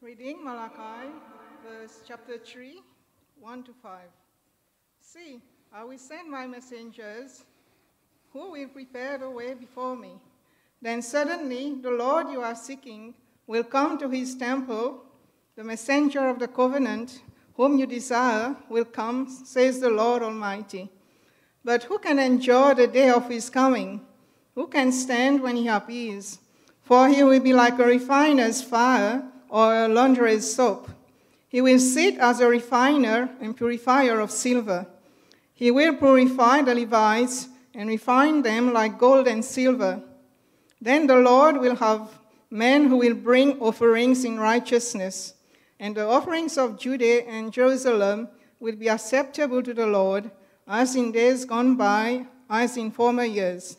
Reading Malachi, verse chapter 3, 1 to 5. See, I will send my messengers who will prepare the way before me. Then suddenly the Lord you are seeking will come to his temple. The messenger of the covenant, whom you desire, will come, says the Lord Almighty. But who can endure the day of his coming? Who can stand when he appears? For he will be like a refiner's fire or a launderer's soap. He will sit as a refiner and purifier of silver. He will purify the Levites and refine them like gold and silver. Then the Lord will have men who will bring offerings in righteousness, and the offerings of Judah and Jerusalem will be acceptable to the Lord, as in days gone by, as in former years.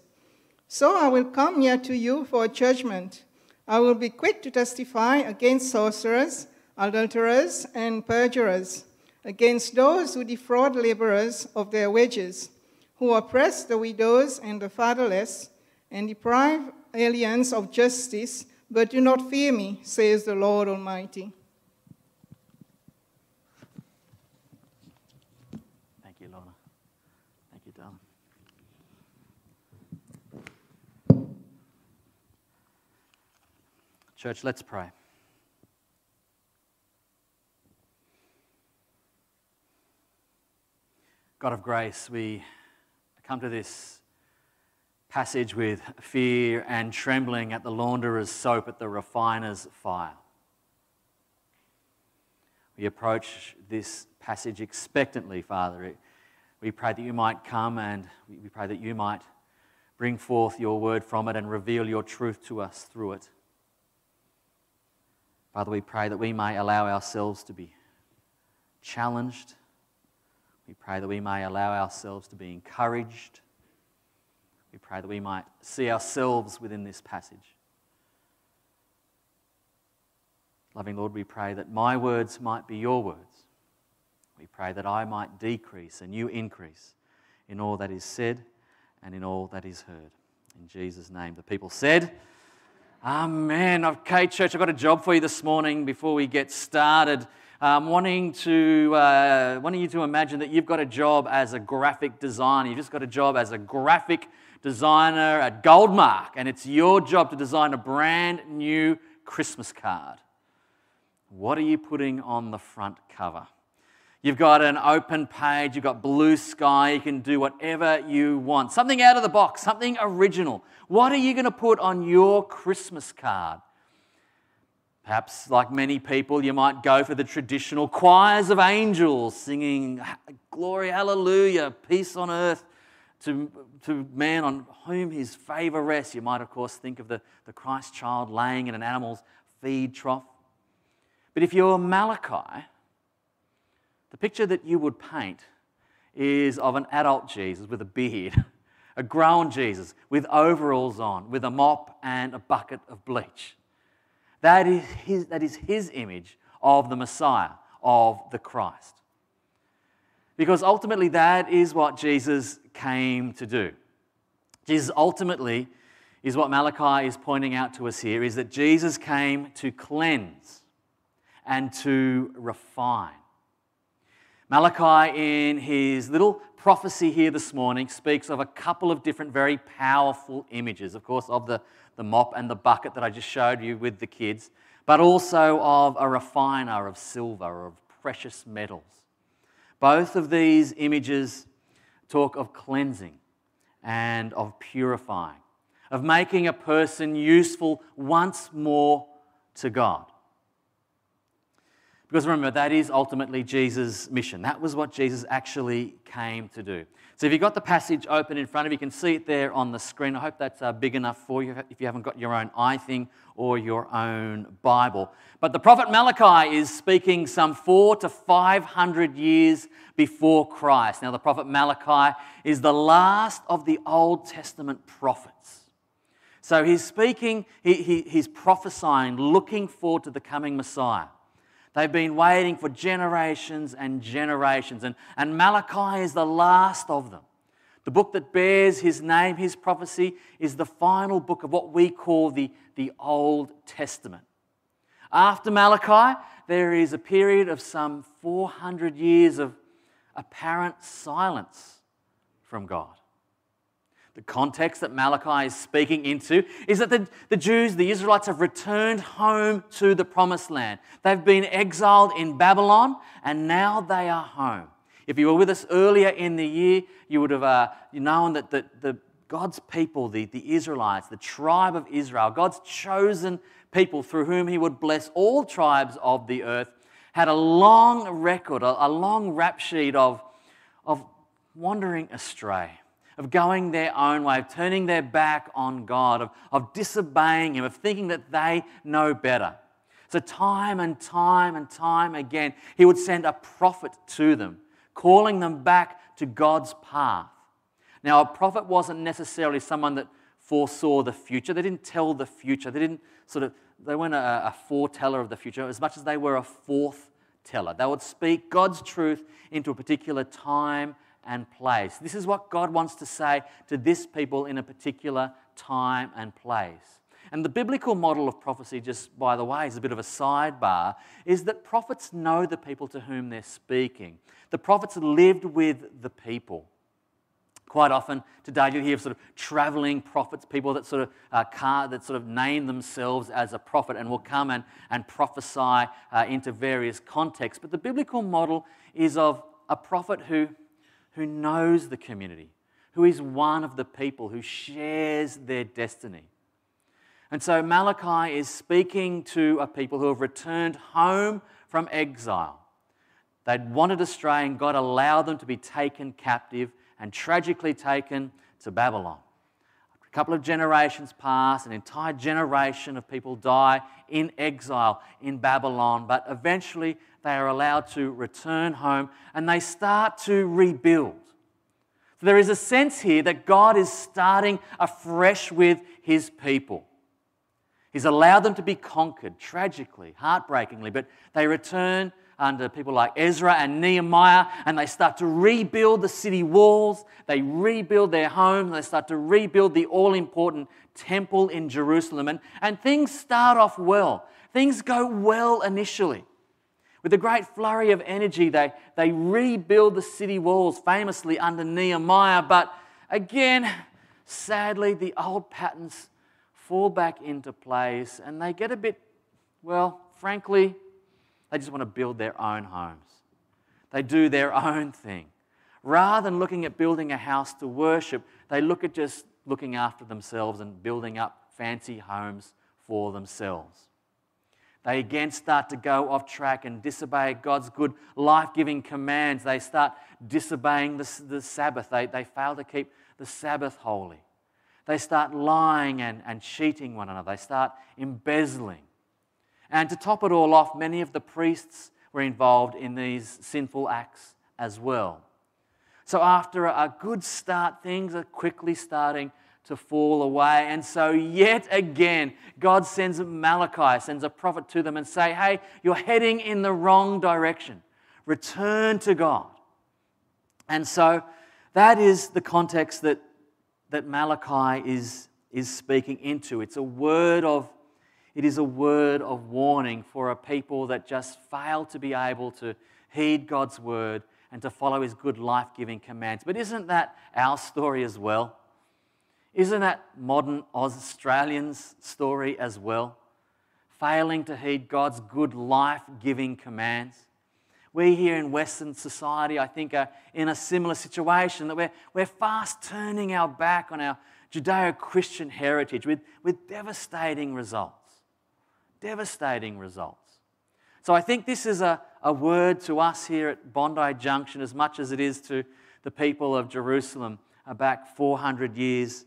So I will come near to you for judgment. I will be quick to testify against sorcerers, adulterers, and perjurers, against those who defraud laborers of their wages, who oppress the widows and the fatherless, and deprive aliens of justice, but do not fear me, says the Lord Almighty. Church, let's pray. God of grace, we come to this passage with fear and trembling at the launderer's soap, at the refiner's fire. We approach this passage expectantly, Father. We pray that you might come and we pray that you might bring forth your word from it and reveal your truth to us through it. Father, we pray that we may allow ourselves to be challenged. We pray that we may allow ourselves to be encouraged. We pray that we might see ourselves within this passage. Loving Lord, we pray that my words might be your words. We pray that I might decrease and you increase in all that is said and in all that is heard. In Jesus' name. The people said, Amen. Okay, church, I've got a job for you this morning before we get started. Um, wanting, to, uh, wanting you to imagine that you've got a job as a graphic designer. You've just got a job as a graphic designer at Goldmark, and it's your job to design a brand new Christmas card. What are you putting on the front cover? You've got an open page, you've got blue sky, you can do whatever you want. Something out of the box, something original. What are you going to put on your Christmas card? Perhaps, like many people, you might go for the traditional choirs of angels singing Glory, Hallelujah, peace on earth to, to man on whom his favor rests. You might, of course, think of the, the Christ child laying in an animal's feed trough. But if you're Malachi, the picture that you would paint is of an adult Jesus with a beard, a grown Jesus with overalls on, with a mop and a bucket of bleach. That is his, that is his image of the Messiah, of the Christ. Because ultimately, that is what Jesus came to do. Jesus ultimately is what Malachi is pointing out to us here is that Jesus came to cleanse and to refine. Malachi, in his little prophecy here this morning, speaks of a couple of different very powerful images. Of course, of the, the mop and the bucket that I just showed you with the kids, but also of a refiner of silver, of precious metals. Both of these images talk of cleansing and of purifying, of making a person useful once more to God. Because remember, that is ultimately Jesus' mission. That was what Jesus actually came to do. So if you've got the passage open in front of you, you can see it there on the screen. I hope that's uh, big enough for you if you haven't got your own eye thing or your own Bible. But the prophet Malachi is speaking some four to five hundred years before Christ. Now, the prophet Malachi is the last of the Old Testament prophets. So he's speaking, he, he, he's prophesying, looking forward to the coming Messiah. They've been waiting for generations and generations, and, and Malachi is the last of them. The book that bears his name, his prophecy, is the final book of what we call the, the Old Testament. After Malachi, there is a period of some 400 years of apparent silence from God. The context that Malachi is speaking into is that the, the Jews, the Israelites, have returned home to the promised land. They've been exiled in Babylon and now they are home. If you were with us earlier in the year, you would have uh, known that the, the, God's people, the, the Israelites, the tribe of Israel, God's chosen people through whom He would bless all tribes of the earth, had a long record, a, a long rap sheet of, of wandering astray, of going their own way, of turning their back on God, of, of disobeying Him, of thinking that they know better. So, time and time and time again, He would send a prophet to them, calling them back to God's path. Now, a prophet wasn't necessarily someone that foresaw the future. They didn't tell the future. They didn't sort of, they weren't a, a foreteller of the future as much as they were a forth teller. They would speak God's truth into a particular time and place. This is what God wants to say to this people in a particular time and place. And the biblical model of prophecy, just by the way, is a bit of a sidebar, is that prophets know the people to whom they're speaking. The prophets lived with the people. Quite often today you hear of sort of traveling prophets, people that sort of uh, car, that sort of name themselves as a prophet and will come and, and prophesy uh, into various contexts. But the biblical model is of a prophet who, who knows the community, who is one of the people, who shares their destiny. And so Malachi is speaking to a people who have returned home from exile. They'd wandered astray, and God allowed them to be taken captive and tragically taken to Babylon. A couple of generations pass, an entire generation of people die in exile in Babylon, but eventually they are allowed to return home and they start to rebuild. So there is a sense here that God is starting afresh with his people. He's allowed them to be conquered tragically, heartbreakingly, but they return under people like Ezra and Nehemiah, and they start to rebuild the city walls, they rebuild their homes, they start to rebuild the all important temple in Jerusalem, and, and things start off well. Things go well initially. With a great flurry of energy, they, they rebuild the city walls, famously under Nehemiah, but again, sadly, the old patterns fall back into place and they get a bit, well, frankly, they just want to build their own homes. They do their own thing. Rather than looking at building a house to worship, they look at just looking after themselves and building up fancy homes for themselves. They again start to go off track and disobey God's good life giving commands. They start disobeying the, the Sabbath. They, they fail to keep the Sabbath holy. They start lying and, and cheating one another. They start embezzling. And to top it all off, many of the priests were involved in these sinful acts as well. So, after a good start, things are quickly starting to fall away. And so, yet again, God sends Malachi, sends a prophet to them and say, Hey, you're heading in the wrong direction. Return to God. And so, that is the context that, that Malachi is, is speaking into. It's a word of it is a word of warning for a people that just fail to be able to heed God's word and to follow his good life giving commands. But isn't that our story as well? Isn't that modern Australians' story as well? Failing to heed God's good life giving commands. We here in Western society, I think, are in a similar situation that we're, we're fast turning our back on our Judeo Christian heritage with, with devastating results devastating results. So I think this is a, a word to us here at Bondi Junction as much as it is to the people of Jerusalem uh, back 400 years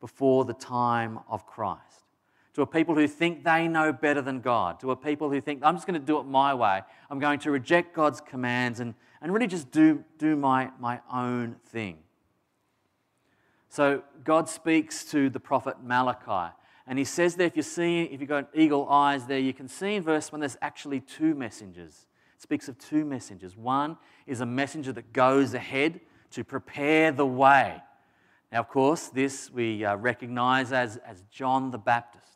before the time of Christ. To a people who think they know better than God, to a people who think, I'm just going to do it my way. I'm going to reject God's commands and, and really just do, do my, my own thing. So God speaks to the prophet Malachi and he says there, if you see, if you've got eagle eyes there, you can see in verse 1 there's actually two messengers. It speaks of two messengers. One is a messenger that goes ahead to prepare the way. Now, of course, this we uh, recognize as, as John the Baptist.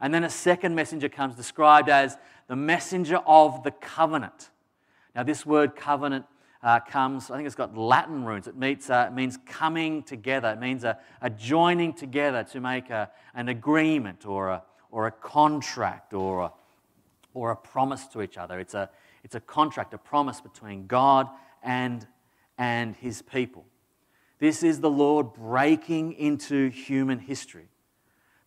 And then a second messenger comes described as the messenger of the covenant. Now, this word covenant uh, comes, I think it's got Latin roots. It means, uh, means coming together, it means a, a joining together to make a, an agreement or a, or a contract or a, or a promise to each other. It's a, it's a contract, a promise between God and, and his people. This is the Lord breaking into human history.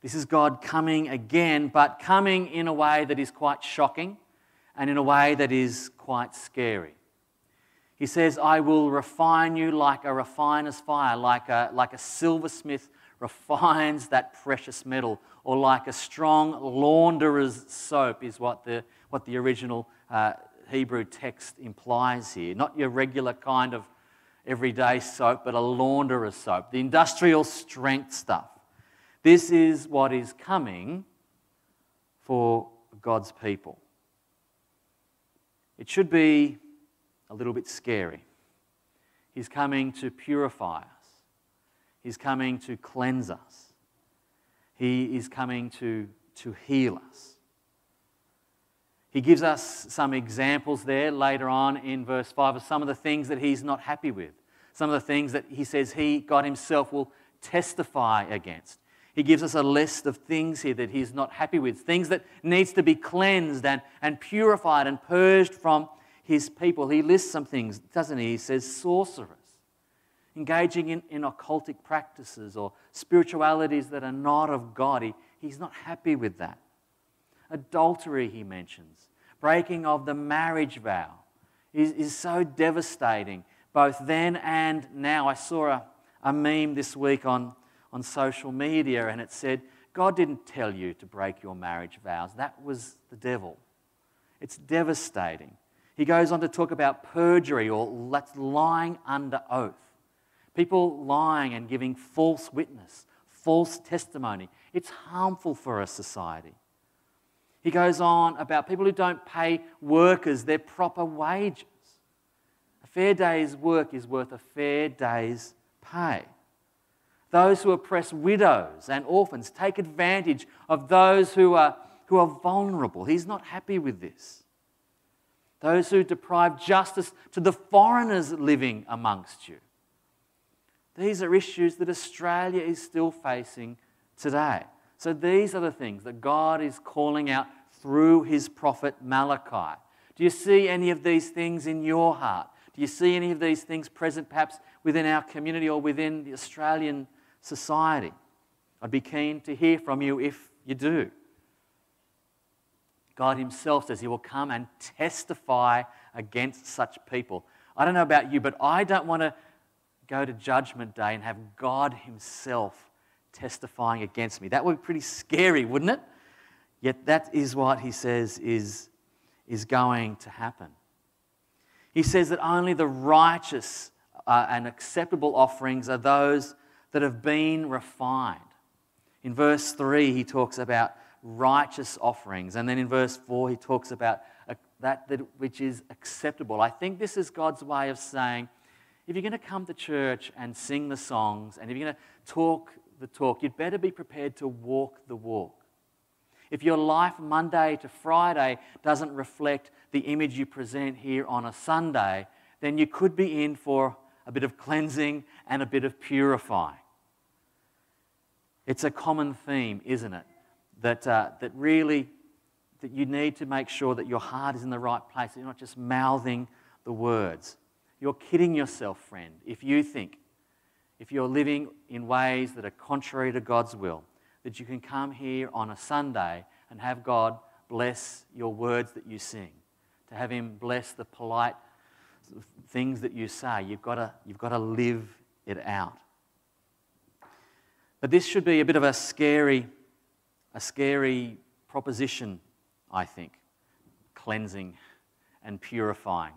This is God coming again, but coming in a way that is quite shocking and in a way that is quite scary. He says, I will refine you like a refiner's fire, like a, like a silversmith refines that precious metal, or like a strong launderer's soap, is what the, what the original uh, Hebrew text implies here. Not your regular kind of everyday soap, but a launderer's soap, the industrial strength stuff. This is what is coming for God's people. It should be a little bit scary. He's coming to purify us, He's coming to cleanse us, He is coming to, to heal us. He gives us some examples there later on in verse 5 of some of the things that he's not happy with, some of the things that he says he, God himself, will testify against. He gives us a list of things here that he's not happy with, things that needs to be cleansed and, and purified and purged from his people. He lists some things, doesn't he? He says sorcerers, engaging in, in occultic practices or spiritualities that are not of God. He, he's not happy with that. Adultery, he mentions, breaking of the marriage vow is, is so devastating, both then and now. I saw a, a meme this week on on social media and it said, God didn't tell you to break your marriage vows. That was the devil. It's devastating. He goes on to talk about perjury or that's lying under oath. People lying and giving false witness, false testimony. It's harmful for a society. He goes on about people who don't pay workers their proper wages. A fair day's work is worth a fair day's pay. Those who oppress widows and orphans take advantage of those who are, who are vulnerable. He's not happy with this. Those who deprive justice to the foreigners living amongst you. These are issues that Australia is still facing today. So these are the things that God is calling out through his prophet Malachi. Do you see any of these things in your heart? Do you see any of these things present perhaps within our community or within the Australian society. I'd be keen to hear from you if you do. God Himself says He will come and testify against such people. I don't know about you, but I don't want to go to Judgment Day and have God Himself testifying against me. That would be pretty scary, wouldn't it? Yet that is what He says is, is going to happen. He says that only the righteous uh, and acceptable offerings are those that have been refined. In verse 3, he talks about righteous offerings. And then in verse 4, he talks about that, that which is acceptable. I think this is God's way of saying if you're going to come to church and sing the songs, and if you're going to talk the talk, you'd better be prepared to walk the walk. If your life Monday to Friday doesn't reflect the image you present here on a Sunday, then you could be in for a bit of cleansing and a bit of purifying. It's a common theme, isn't it? That, uh, that really that you need to make sure that your heart is in the right place. You're not just mouthing the words. You're kidding yourself, friend, if you think, if you're living in ways that are contrary to God's will, that you can come here on a Sunday and have God bless your words that you sing, to have Him bless the polite things that you say. You've got to, you've to live it out. But this should be a bit of a scary, a scary proposition, I think. Cleansing and purifying.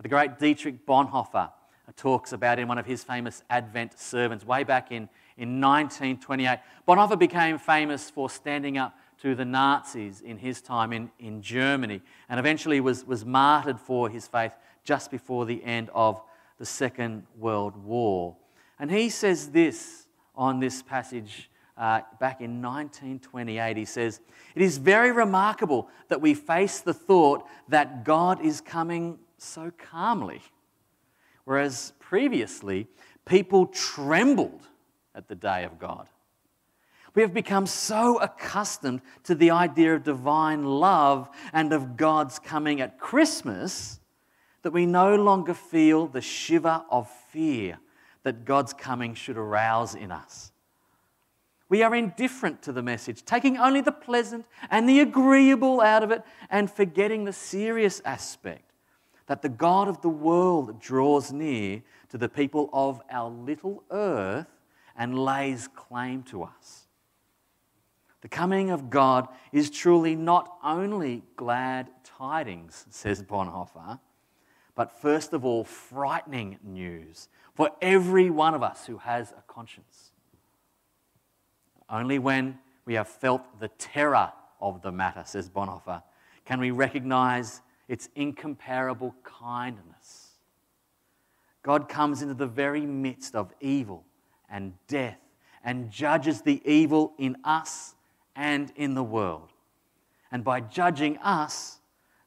The great Dietrich Bonhoeffer talks about in one of his famous Advent sermons way back in, in 1928. Bonhoeffer became famous for standing up to the Nazis in his time in, in Germany and eventually was, was martyred for his faith just before the end of the Second World War. And he says this on this passage uh, back in 1928. He says, It is very remarkable that we face the thought that God is coming so calmly, whereas previously people trembled at the day of God. We have become so accustomed to the idea of divine love and of God's coming at Christmas that we no longer feel the shiver of fear that God's coming should arouse in us. We are indifferent to the message, taking only the pleasant and the agreeable out of it and forgetting the serious aspect that the God of the world draws near to the people of our little earth and lays claim to us. The coming of God is truly not only glad tidings, says Bonhoeffer, but first of all, frightening news for every one of us who has a conscience. Only when we have felt the terror of the matter, says Bonhoeffer, can we recognize its incomparable kindness. God comes into the very midst of evil and death and judges the evil in us and in the world. And by judging us,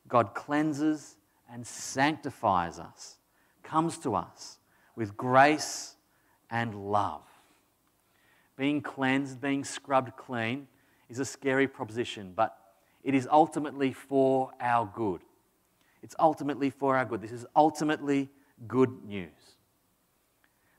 God cleanses and sanctifies us, comes to us with grace and love. Being cleansed, being scrubbed clean is a scary proposition, but it is ultimately for our good. It's ultimately for our good. This is ultimately good news.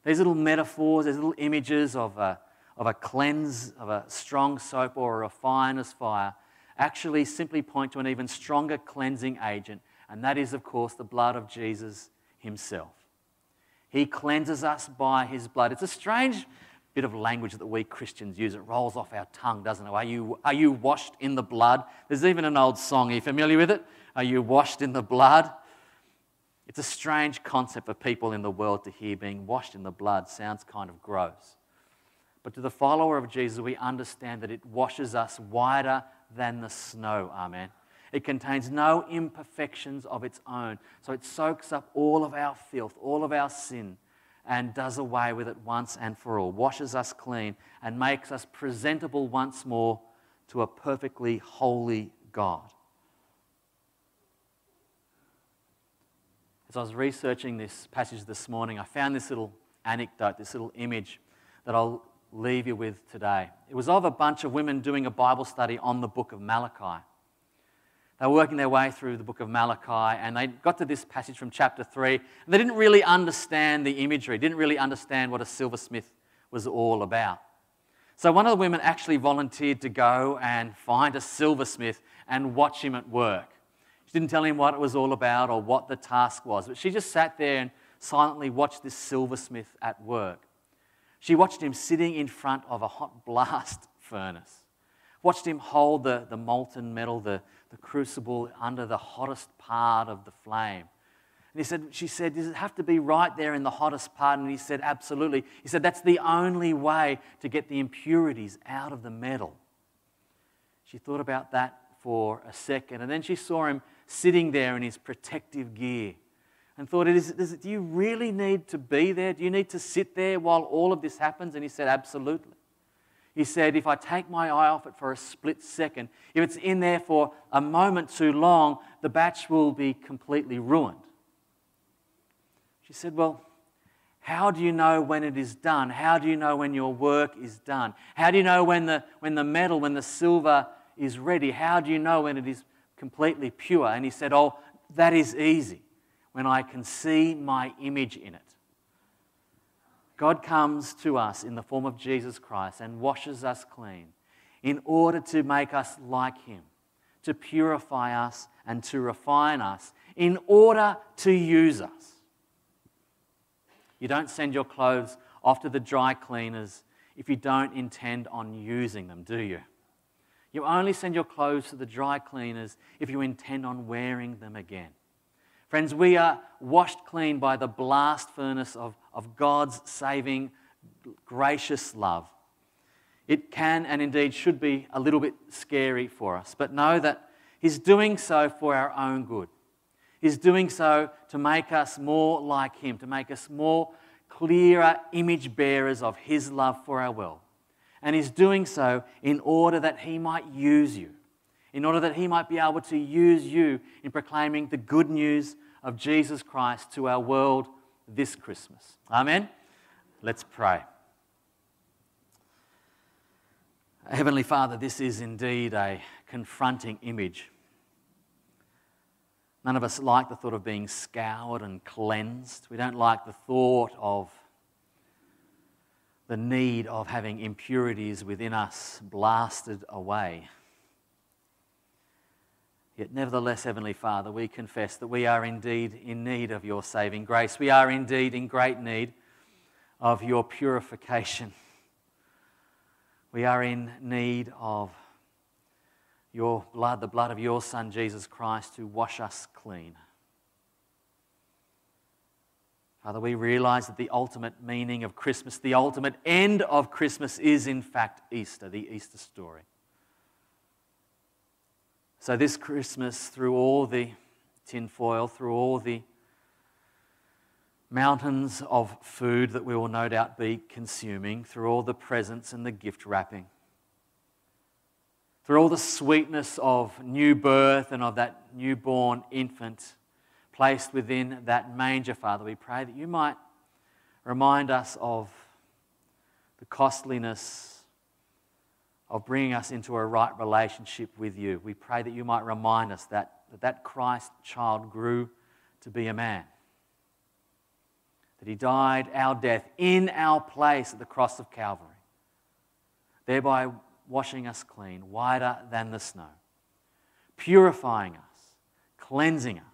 These little metaphors, these little images of a, of a cleanse, of a strong soap or a refiner's fire, actually simply point to an even stronger cleansing agent, and that is, of course, the blood of Jesus himself. He cleanses us by his blood. It's a strange bit of language that we Christians use. It rolls off our tongue, doesn't it? Are you, are you washed in the blood? There's even an old song. Are you familiar with it? Are you washed in the blood? It's a strange concept for people in the world to hear being washed in the blood. Sounds kind of gross. But to the follower of Jesus, we understand that it washes us whiter than the snow. Amen. It contains no imperfections of its own. So it soaks up all of our filth, all of our sin, and does away with it once and for all, washes us clean, and makes us presentable once more to a perfectly holy God. As I was researching this passage this morning, I found this little anecdote, this little image that I'll leave you with today. It was of a bunch of women doing a Bible study on the book of Malachi. They were working their way through the book of Malachi and they got to this passage from chapter 3 and they didn't really understand the imagery, didn't really understand what a silversmith was all about. So one of the women actually volunteered to go and find a silversmith and watch him at work. She didn't tell him what it was all about or what the task was, but she just sat there and silently watched this silversmith at work. She watched him sitting in front of a hot blast furnace, watched him hold the, the molten metal, the, the crucible, under the hottest part of the flame. And he said, she said, Does it have to be right there in the hottest part? And he said, Absolutely. He said, That's the only way to get the impurities out of the metal. She thought about that for a second, and then she saw him sitting there in his protective gear and thought, is, is, Do you really need to be there? Do you need to sit there while all of this happens? And he said, Absolutely. He said, If I take my eye off it for a split second, if it's in there for a moment too long, the batch will be completely ruined. She said, Well, how do you know when it is done? How do you know when your work is done? How do you know when the, when the metal, when the silver is ready? How do you know when it is completely pure. And he said, Oh, that is easy when I can see my image in it. God comes to us in the form of Jesus Christ and washes us clean in order to make us like Him, to purify us and to refine us, in order to use us. You don't send your clothes off to the dry cleaners if you don't intend on using them, do you? You only send your clothes to the dry cleaners if you intend on wearing them again. Friends, we are washed clean by the blast furnace of, of God's saving, gracious love. It can and indeed should be a little bit scary for us, but know that He's doing so for our own good. He's doing so to make us more like Him, to make us more clearer image bearers of His love for our well And He's doing so in order that He might use you, in order that He might be able to use you in proclaiming the good news of Jesus Christ to our world this Christmas. Amen? Let's pray. Heavenly Father, this is indeed a confronting image. None of us like the thought of being scoured and cleansed. We don't like the thought of the need of having impurities within us blasted away. Yet, nevertheless, Heavenly Father, we confess that we are indeed in need of your saving grace. We are indeed in great need of your purification. We are in need of your blood, the blood of your Son, Jesus Christ, to wash us clean. Father, we realize that the ultimate meaning of Christmas, the ultimate end of Christmas, is in fact Easter, the Easter story. So, this Christmas, through all the tinfoil, through all the mountains of food that we will no doubt be consuming, through all the presents and the gift wrapping, through all the sweetness of new birth and of that newborn infant placed within that manger, Father, we pray that you might remind us of the costliness of bringing us into a right relationship with you. We pray that you might remind us that that, that Christ child grew to be a man that he died our death in our place at the cross of Calvary, thereby washing us clean, whiter than the snow, purifying us, cleansing us,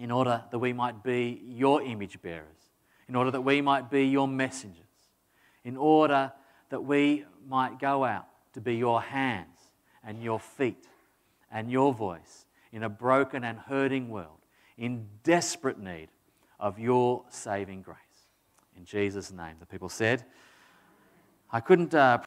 in order that we might be your image bearers, in order that we might be your messengers, in order that we might go out to be your hands and your feet and your voice in a broken and hurting world, in desperate need of your saving grace. In Jesus' name. The people said, I couldn't. Uh,